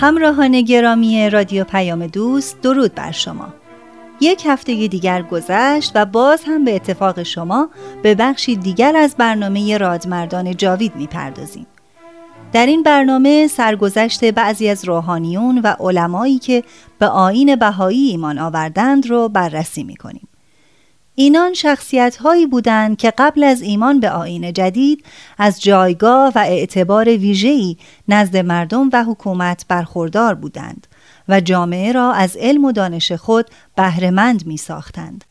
همراهان گرامی رادیو پیام دوست درود بر شما. یک هفته دیگر گذشت و باز هم به اتفاق شما به بخشی دیگر از برنامه رادمردان جاوید می‌پردازیم. در این برنامه سرگذشت بعضی از روحانیون و علمایی که به آین بهایی ایمان آوردند رو بررسی می‌کنیم. اینان شخصیت هایی بودند که قبل از ایمان به آین جدید از جایگاه و اعتبار ویژه‌ای نزد مردم و حکومت برخوردار بودند و جامعه را از علم و دانش خود بهرهمند می ساختند.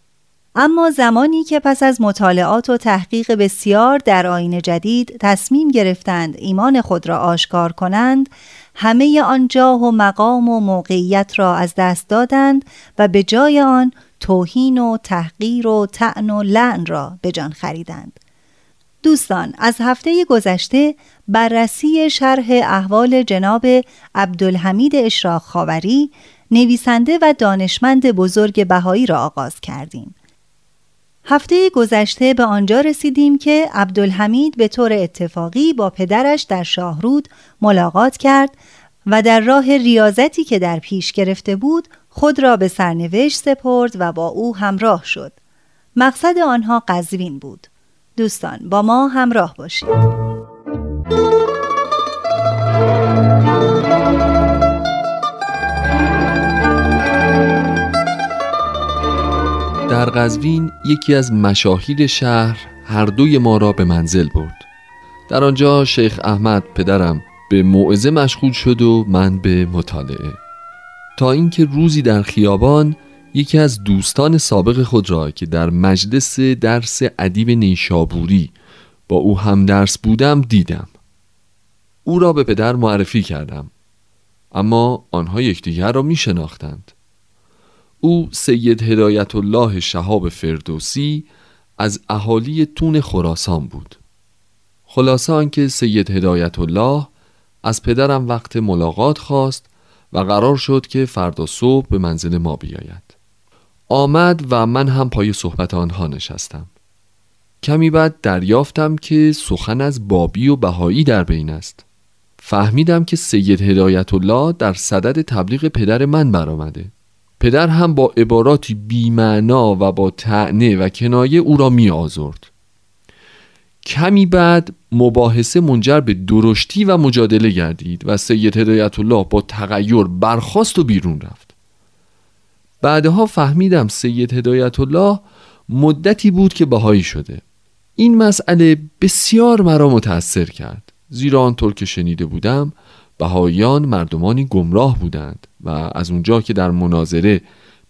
اما زمانی که پس از مطالعات و تحقیق بسیار در آین جدید تصمیم گرفتند ایمان خود را آشکار کنند همه آن جاه و مقام و موقعیت را از دست دادند و به جای آن توهین و تحقیر و تعن و لعن را به جان خریدند. دوستان از هفته گذشته بررسی شرح احوال جناب عبدالحمید اشراق خاوری نویسنده و دانشمند بزرگ بهایی را آغاز کردیم. هفته گذشته به آنجا رسیدیم که عبدالحمید به طور اتفاقی با پدرش در شاهرود ملاقات کرد و در راه ریاضتی که در پیش گرفته بود خود را به سرنوشت سپرد و با او همراه شد. مقصد آنها قزوین بود. دوستان با ما همراه باشید. در قزوین یکی از مشاهیر شهر هر دوی ما را به منزل برد. در آنجا شیخ احمد پدرم به موعظه مشغول شد و من به مطالعه. تا اینکه روزی در خیابان یکی از دوستان سابق خود را که در مجلس درس ادیب نیشابوری با او هم درس بودم دیدم. او را به پدر معرفی کردم اما آنها یکدیگر را می شناختند او سید هدایت الله شهاب فردوسی از اهالی تون خراسان بود. خلاصه آنکه سید هدایت الله از پدرم وقت ملاقات خواست و قرار شد که فردا صبح به منزل ما بیاید. آمد و من هم پای صحبت آنها نشستم. کمی بعد دریافتم که سخن از بابی و بهایی در بین است. فهمیدم که سید هدایت الله در صدد تبلیغ پدر من برآمده. پدر هم با عباراتی بیمعنا و با تعنه و کنایه او را می آزرد کمی بعد مباحثه منجر به درشتی و مجادله گردید و سید هدایت الله با تغییر برخواست و بیرون رفت. بعدها فهمیدم سید هدایت الله مدتی بود که بهایی شده. این مسئله بسیار مرا متأثر کرد. زیرا آنطور که شنیده بودم بهاییان مردمانی گمراه بودند و از اونجا که در مناظره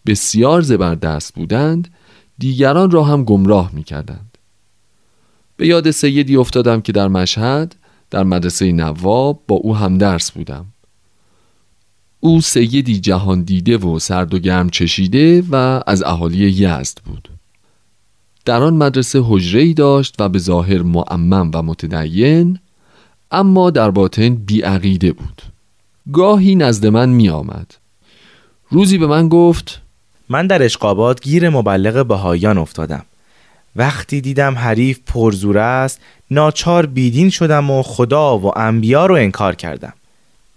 بسیار زبردست بودند دیگران را هم گمراه می کردند به یاد سیدی افتادم که در مشهد در مدرسه نواب با او هم درس بودم. او سیدی جهان دیده و سرد و گرم چشیده و از اهالی یزد بود. در آن مدرسه حجره ای داشت و به ظاهر معمم و متدین اما در باطن بیعقیده بود. گاهی نزد من می آمد روزی به من گفت من در اشقابات گیر مبلغ بهایان افتادم. وقتی دیدم حریف پرزور است ناچار بیدین شدم و خدا و انبیا رو انکار کردم.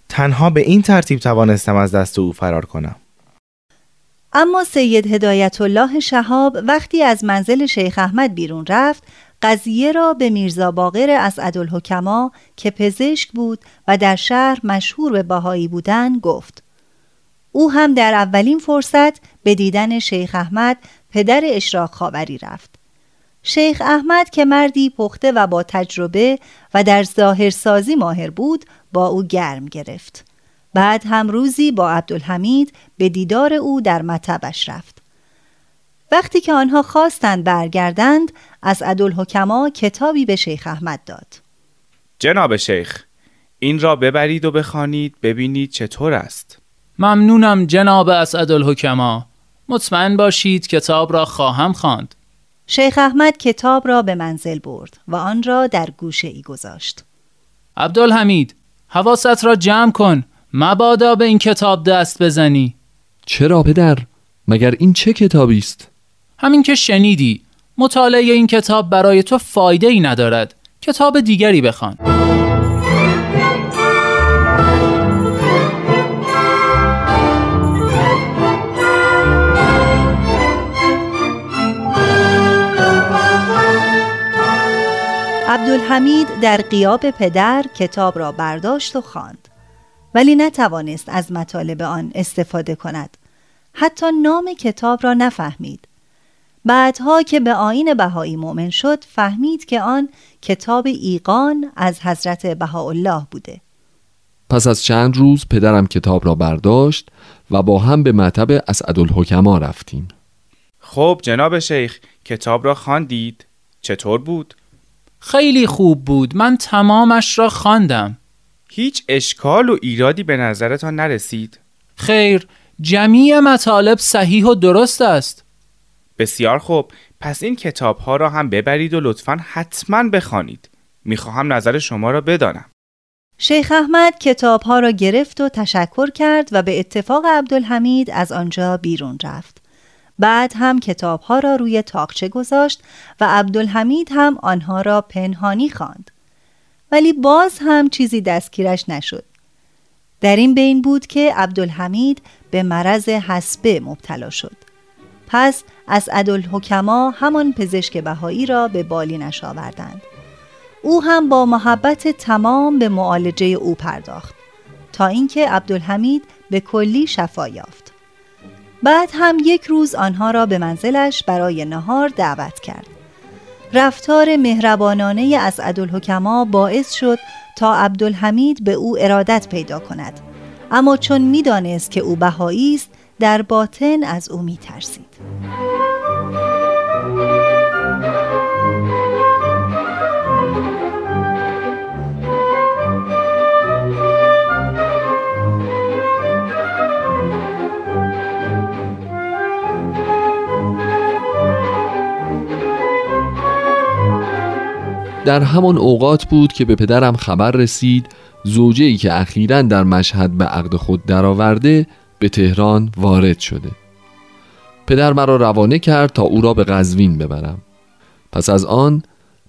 تنها به این ترتیب توانستم از دست او فرار کنم. اما سید هدایت الله شهاب وقتی از منزل شیخ احمد بیرون رفت قضیه را به میرزا باقر اسعدالحکما که پزشک بود و در شهر مشهور به بهایی بودن گفت. او هم در اولین فرصت به دیدن شیخ احمد پدر اشراق خاوری رفت. شیخ احمد که مردی پخته و با تجربه و در ظاهرسازی ماهر بود با او گرم گرفت. بعد هم روزی با عبدالحمید به دیدار او در مطبش رفت. وقتی که آنها خواستند برگردند از عدالحکما کتابی به شیخ احمد داد. جناب شیخ این را ببرید و بخوانید ببینید چطور است. ممنونم جناب اسعدالحکما مطمئن باشید کتاب را خواهم خواند. شیخ احمد کتاب را به منزل برد و آن را در گوشه ای گذاشت. عبدالحمید حواست را جمع کن. مبادا به این کتاب دست بزنی. چرا پدر؟ مگر این چه کتابی است؟ همین که شنیدی. مطالعه این کتاب برای تو فایده ای ندارد. کتاب دیگری بخوان. عبدالحمید در قیاب پدر کتاب را برداشت و خواند. ولی نتوانست از مطالب آن استفاده کند. حتی نام کتاب را نفهمید. بعدها که به آین بهایی مؤمن شد فهمید که آن کتاب ایقان از حضرت بهاءالله بوده. پس از چند روز پدرم کتاب را برداشت و با هم به مطب اسعدالحکما رفتیم. خب جناب شیخ کتاب را خواندید؟ چطور بود؟ خیلی خوب بود. من تمامش را خواندم. هیچ اشکال و ایرادی به نظرتان نرسید؟ خیر جمیع مطالب صحیح و درست است. بسیار خوب. پس این کتاب ها را هم ببرید و لطفا حتما بخوانید. می‌خواهم نظر شما را بدانم. شیخ احمد کتاب ها را گرفت و تشکر کرد و به اتفاق عبدالحمید از آنجا بیرون رفت. بعد هم کتاب ها را روی تاقچه گذاشت و عبدالحمید هم آنها را پنهانی خواند. ولی باز هم چیزی دستگیرش نشد. در این بین بود که عبدالحمید به مرض حسبه مبتلا شد. پس از عدالحکما همان پزشک بهایی را به بالینش آوردند. او هم با محبت تمام به معالجه او پرداخت تا اینکه عبدالحمید به کلی شفا یافت. بعد هم یک روز آنها را به منزلش برای نهار دعوت کرد. رفتار مهربانانه از عدالحکما باعث شد تا عبدالحمید به او ارادت پیدا کند اما چون می‌دانست که او بهایی است در باطن از او میترسید. در همان اوقات بود که به پدرم خبر رسید زوجه ای که اخیرا در مشهد به عقد خود درآورده به تهران وارد شده. پدر مرا روانه کرد تا او را به قزوین ببرم. پس از آن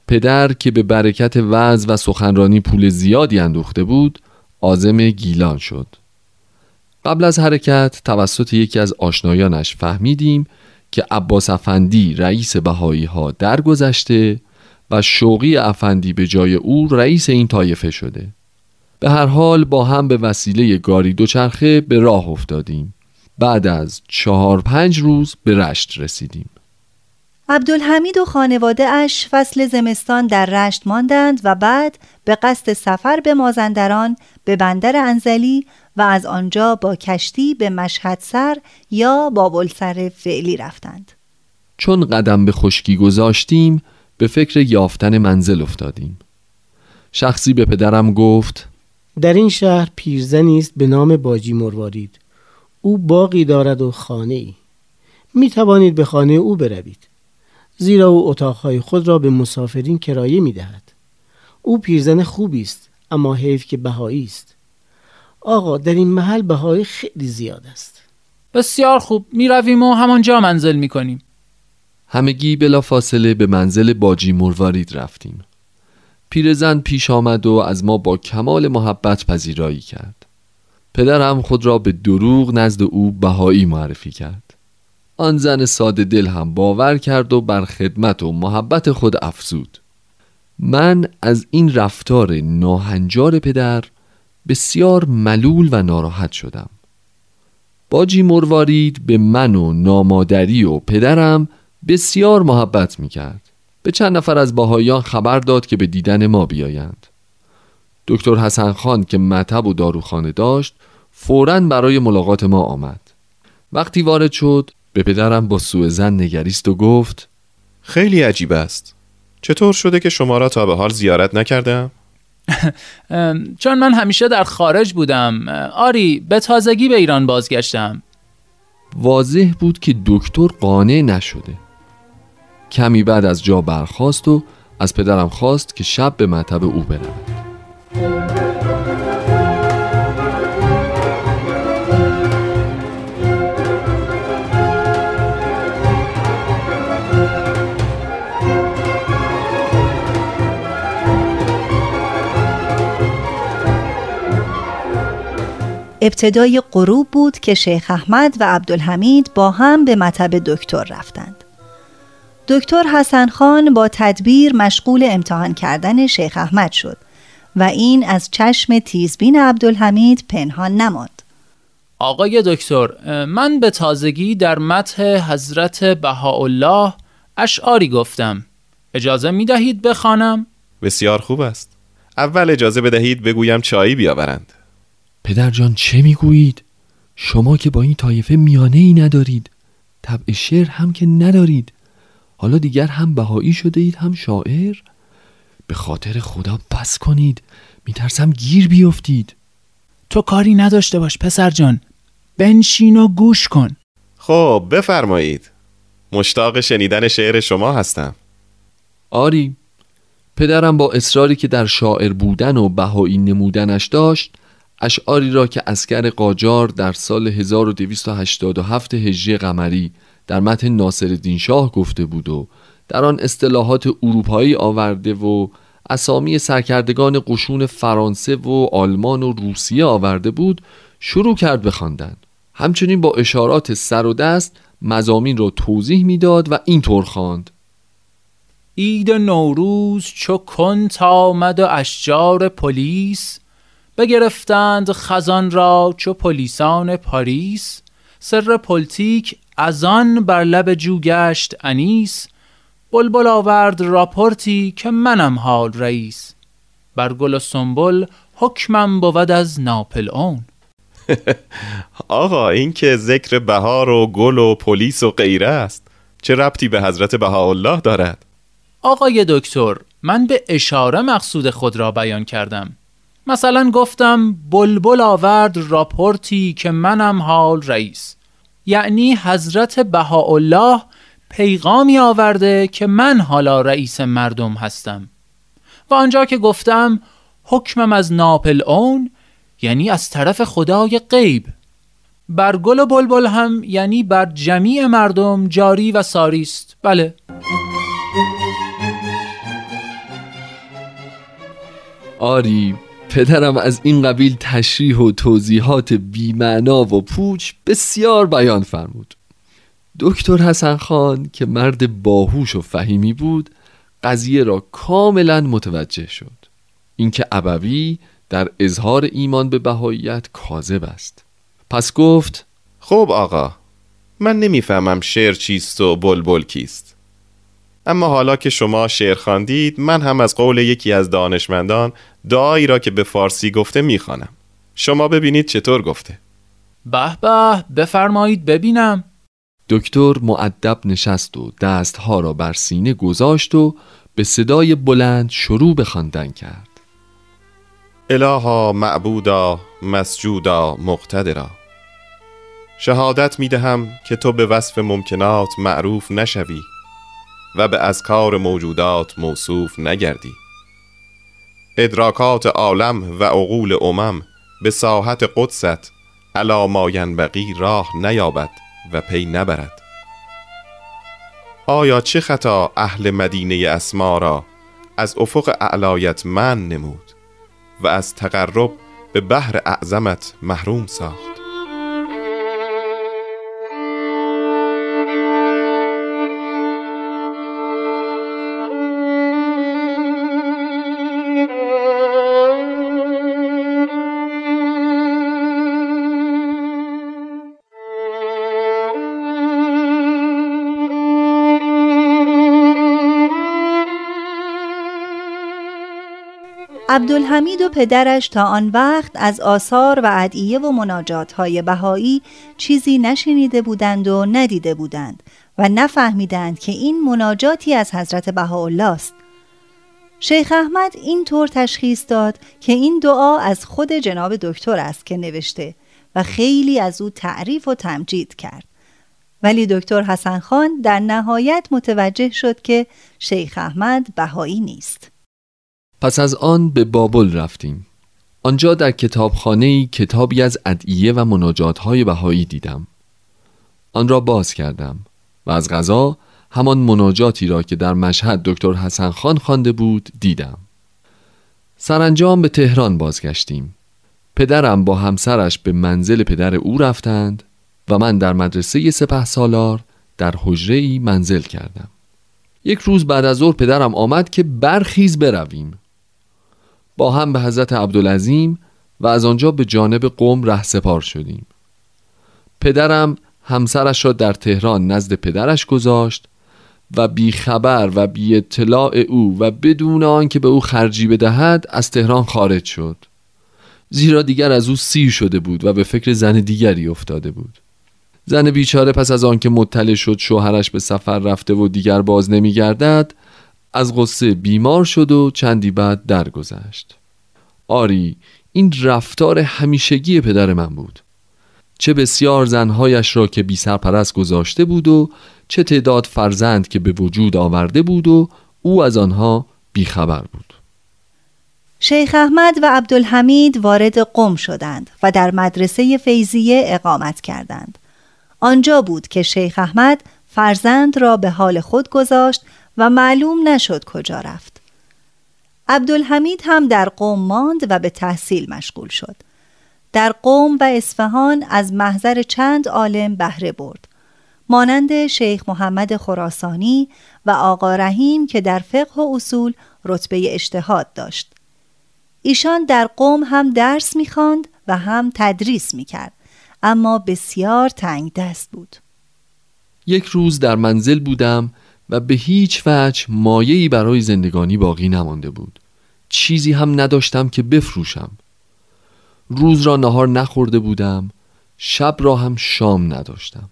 پدر که به برکت وعظ و سخنرانی پول زیادی اندوخته بود آزم گیلان شد. قبل از حرکت توسط یکی از آشنایانش فهمیدیم که عباس افندی رئیس بهایی ها درگذشته و شوقی افندی به جای او رئیس این طایفه شده. به هر حال با هم به وسیله گاری دوچرخه به راه افتادیم. بعد از چهار پنج روز به رشت رسیدیم. عبدالحمید و خانواده اش فصل زمستان در رشت ماندند و بعد به قصد سفر به مازندران به بندر انزلی و از آنجا با کشتی به مشهد سر یا بابلسر فعلی رفتند. چون قدم به خشکی گذاشتیم به فکر یافتن منزل افتادیم. شخصی به پدرم گفت در این شهر پیرزنی است به نام باجی مروارید. او باقی دارد و خانه ای می توانید به خانه او بروید. زیرا او اتاقهای خود را به مسافرین کرایه می دهد او پیرزن خوبی است اما حیف که بهایی است. آقا در این محل بهایی خیلی زیاد است. بسیار خوب. می رویم و همانجا منزل می کنیم همگی بلا فاصله به منزل باجی مروارید رفتیم. پیرزن پیش آمد و از ما با کمال محبت پذیرایی کرد. پدرم خود را به دروغ نزد او بهایی معرفی کرد. آن زن ساده دل هم باور کرد و بر خدمت و محبت خود افزود. من از این رفتار ناهنجار پدر بسیار ملول و ناراحت شدم. باجی مروارید به من و نامادری و پدرم بسیار محبت می کرد به چند نفر از باهایان خبر داد که به دیدن ما بیایند. دکتر حسن خان که مطب و داروخانه داشت فوراً برای ملاقات ما آمد. وقتی وارد شد به پدرم با سوء زن نگریست و گفت خیلی عجیب است. چطور شده که شما را تا به حال زیارت نکردم؟ چون من همیشه در خارج بودم. آری به تازگی به ایران بازگشتم. واضح بود که دکتر قانع نشده. کمی بعد از جا برخاست و از پدرم خواست که شب به مطب او برود ابتدای غروب بود که شیخ احمد و عبدالحمید با هم به مطب دکتر رفتند. دکتر حسن خان با تدبیر مشغول امتحان کردن شیخ احمد شد و این از چشم تیزبین عبدالحمید پنهان نماند. آقای دکتر من به تازگی در متح حضرت بهاءالله اشعاری گفتم اجازه می دهید بخوانم؟ بسیار خوب است اول اجازه بدهید بگویم چایی بیاورند پدر جان چه می‌گویید؟ شما که با این طایفه میانه ای ندارید طبع شعر هم که ندارید حالا دیگر هم بهایی شده اید هم شاعر؟ به خاطر خدا بس کنید. میترسم گیر بیفتید. تو کاری نداشته باش پسر جان. بنشین و گوش کن. خب بفرمایید. مشتاق شنیدن شعر شما هستم. آری. پدرم با اصراری که در شاعر بودن و بهایی نمودنش داشت اشعاری را که اسکر قاجار در سال 1287 هجری قمری در متن ناصر شاه گفته بود و در آن اصطلاحات اروپایی آورده و اسامی سرکردگان قشون فرانسه و آلمان و روسیه آورده بود شروع کرد بخواندن. همچنین با اشارات سر و دست مزامین را توضیح می‌داد و اینطور خواند. اید نوروز چو کنت آمد و اشجار پلیس بگرفتند خزان را چو پلیسان پاریس. سر پلتیک از آن بر لب جو گشت انیس بلبل آورد راپورتی که منم حال رئیس. بر گل و سنبل حکمم بود از ناپلئون. آقا این که ذکر بهار و گل و پلیس و غیره است چه ربطی به حضرت بهاءالله دارد؟ آقای دکتر من به اشاره مقصود خود را بیان کردم. مثلا گفتم بلبل آورد راپورتی که منم حال رئیس. یعنی حضرت بهاءالله پیغامی آورده که من حالا رئیس مردم هستم. و آنجا که گفتم حکمم از ناپل اون یعنی از طرف خدای غیب. بر گل و بلبل هم یعنی بر جمیع مردم جاری و ساری است. بله. آری پدرم از این قبیل تشریح و توضیحات بیمعنا و پوچ بسیار بیان فرمود. دکتر حسن خان که مرد باهوش و فهیمی بود قضیه را کاملا متوجه شد. اینکه ابوی در اظهار ایمان به بهاییت کاذب است. پس گفت خب آقا من نمی‌فهمم شعر چیست و بلبل کیست. اما حالا که شما شعر خواندید من هم از قول یکی از دانشمندان دعایی را که به فارسی گفته می‌خوانم. شما ببینید چطور گفته. به به بفرمایید ببینم. دکتر معدب نشست و دستها را بر سینه گذاشت و به صدای بلند شروع به خواندن کرد. الها معبودا مسجودا مقتدرا. شهادت می دهم که تو به وصف ممکنات معروف نشوی و به اذکار موجودات موصوف نگردی. ادراکات عالم و عقول امم به ساحت قدست علا ما ینبغی راه نیابد و پی نبرد. آیا چه خطا اهل مدینه اسما را از افق اعلایت من نمود و از تقرب به بحر اعظمت محروم ساخت؟ عبدالحمید و پدرش تا آن وقت از آثار و ادعیه و مناجات های بهایی چیزی نشنیده بودند و ندیده بودند و نفهمیدند که این مناجاتی از حضرت بهاءالله است. شیخ احمد این طور تشخیص داد که این دعا از خود جناب دکتر است که نوشته و خیلی از او تعریف و تمجید کرد. ولی دکتر حسن خان در نهایت متوجه شد که شیخ احمد بهایی نیست. پس از آن به بابل رفتیم. آنجا در کتابخانه کتابی از ادعیه و مناجات های بهایی دیدم. آن را باز کردم و از غذا همان مناجاتی را که در مشهد دکتر حسن خان خوانده بود دیدم. سرانجام به تهران بازگشتیم. پدرم با همسرش به منزل پدر او رفتند و من در مدرسه سپه سالار در حجره ای منزل کردم. یک روز بعد از ظهر پدرم آمد که برخیز برویم. با هم به حضرت عبدالعظیم و از آنجا به جانب قوم ره سپار شدیم. پدرم همسرش را در تهران نزد پدرش گذاشت و بی خبر و بی اطلاع او و بدون آنکه به او خرجی بدهد از تهران خارج شد. زیرا دیگر از او سیر شده بود و به فکر زن دیگری افتاده بود. زن بیچاره پس از آنکه مطلع شد شوهرش به سفر رفته و دیگر باز نمیگردد از غصه بیمار شد و چندی بعد درگذشت. آری این رفتار همیشگی پدر من بود. چه بسیار زنهایش را که بی سرپرست گذاشته بود و چه تعداد فرزند که به وجود آورده بود و او از آنها بیخبر بود. شیخ احمد و عبدالحمید وارد قم شدند و در مدرسه فیزیه اقامت کردند. آنجا بود که شیخ احمد فرزند را به حال خود گذاشت و معلوم نشد کجا رفت. عبدالحمید هم در قوم ماند و به تحصیل مشغول شد. در قوم و اصفهان از محضر چند عالم بهره برد. مانند شیخ محمد خراسانی و آقا رحیم که در فقه و اصول رتبه اجتهاد داشت. ایشان در قوم هم درس می‌خواند و هم تدریس می‌کرد اما بسیار تنگ دست بود. یک روز در منزل بودم و به هیچ وجه مایهی برای زندگانی باقی نمانده بود. چیزی هم نداشتم که بفروشم. روز را نهار نخورده بودم شب را هم شام نداشتم.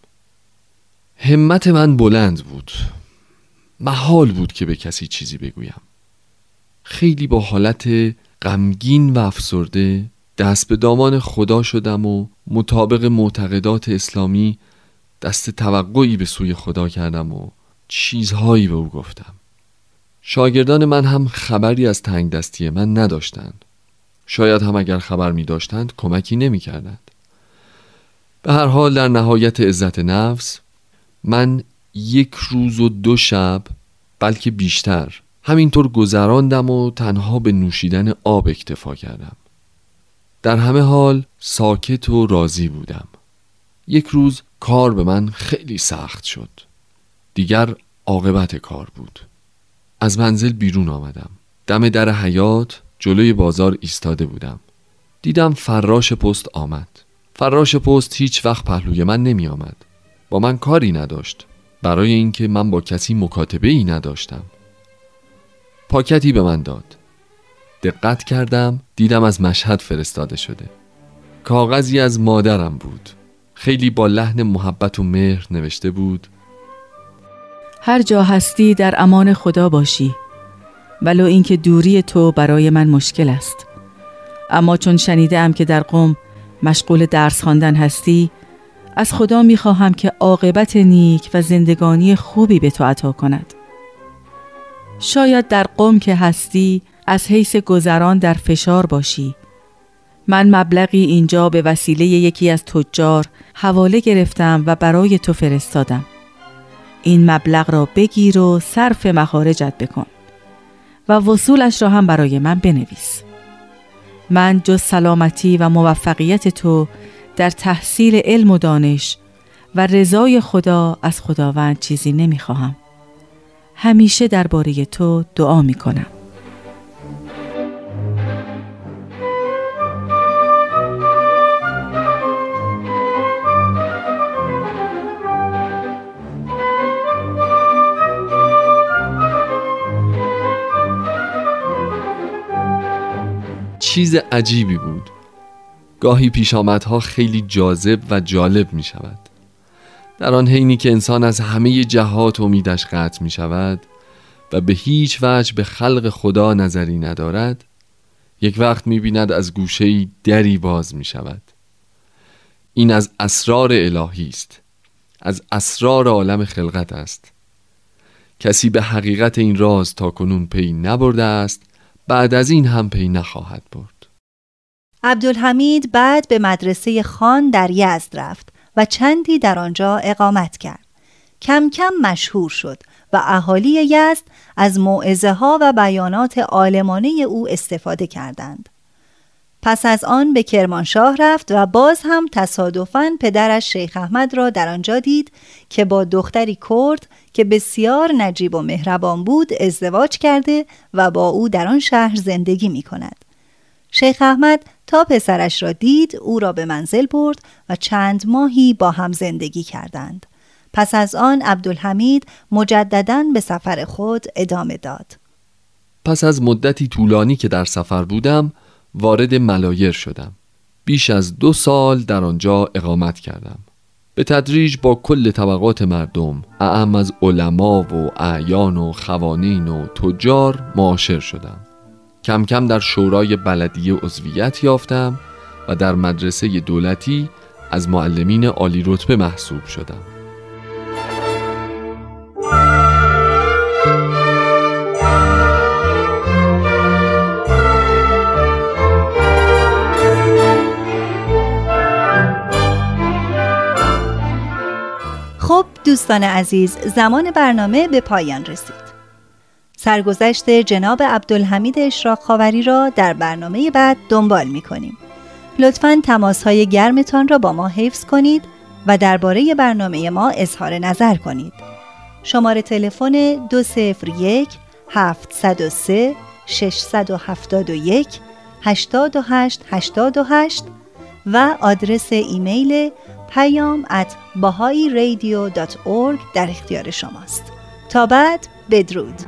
همت من بلند بود. محال بود که به کسی چیزی بگویم. خیلی با حالت غمگین و افسرده دست به دامان خدا شدم و مطابق معتقدات اسلامی دست توقعی به سوی خدا کردم و چیزهایی به او گفتم. شاگردان من هم خبری از تنگ دستی من نداشتند. شاید هم اگر خبر می داشتند کمکی نمی کردند. به هر حال در نهایت عزت نفس من یک روز و دو شب بلکه بیشتر همینطور گذراندم و تنها به نوشیدن آب اکتفا کردم. در همه حال ساکت و راضی بودم. یک روز کار به من خیلی سخت شد. دیگر عاقبت کار بود. از منزل بیرون آمدم. دم در حیات جلوی بازار ایستاده بودم. دیدم فراش پست آمد. فراش پست هیچ وقت پهلوی من نمی آمد با من کاری نداشت. برای اینکه من با کسی مکاتبه ای نداشتم. پاکتی به من داد. دقت کردم دیدم از مشهد فرستاده شده. کاغذی از مادرم بود. خیلی با لحن محبت و مهر نوشته بود. هر جا هستی در امان خدا باشی ولو اینکه دوری تو برای من مشکل است. اما چون شنیدم که در قم مشغول درس خواندن هستی از خدا می‌خواهم که عاقبت نیک و زندگانی خوبی به تو عطا کند. شاید در قم که هستی از حیث گذران در فشار باشی. من مبلغی اینجا به وسیله یکی از تجار حواله گرفتم و برای تو فرستادم. این مبلغ را بگیر و صرف مخارجت بکن و وصولش را هم برای من بنویس من جز سلامتی و موفقیت تو در تحصیل علم و دانش و رضای خدا از خداوند چیزی نمی‌خواهم. همیشه درباره تو دعا می چیز عجیبی بود. گاهی پیشامدها خیلی جاذب و جالب می شود. در آن حینی که انسان از همه جهات امیدش قطع می شود و به هیچ وجه به خلق خدا نظری ندارد یک وقت می بیند از گوشه دری باز می شود. این از اسرار الهی است از اسرار عالم خلقت است. کسی به حقیقت این راز تا کنون پی نبرده است بعد از این هم پی نخواهد برد عبدالحمید بعد به مدرسه خان در یزد رفت و چندی در آنجا اقامت کرد. کم کم مشهور شد و اهالی یزد از معزه ها و بیانات عالمانه او استفاده کردند. پس از آن به کرمانشاه رفت و باز هم تصادفاً پدرش شیخ احمد را در آنجا دید که با دختری کرد که بسیار نجیب و مهربان بود ازدواج کرده و با او در آن شهر زندگی می کند. شیخ احمد تا پسرش را دید او را به منزل برد و چند ماهی با هم زندگی کردند. پس از آن عبدالحمید مجددا به سفر خود ادامه داد. پس از مدتی طولانی که در سفر بودم وارد ملایر شدم. بیش از دو سال در آنجا اقامت کردم. به تدریج با کل طبقات مردم اعم از علما و اعیان و خوانین و تجار معاشر شدم کم کم در شورای بلدیه عضویت یافتم و در مدرسه دولتی از معلمین عالی رتبه محسوب شدم خب دوستان عزیز زمان برنامه به پایان رسید. سرگذشت جناب عبدالحمید اشراق خاوری را در برنامه بعد دنبال می کنیم لطفا تماس های گرمتان را با ما حفظ کنید و درباره برنامه ما اظهار نظر کنید. شماره تلفن 201 703 671 828 828 و آدرس ایمیل پیام at bahai در اختیار شماست. تا بعد بدرود.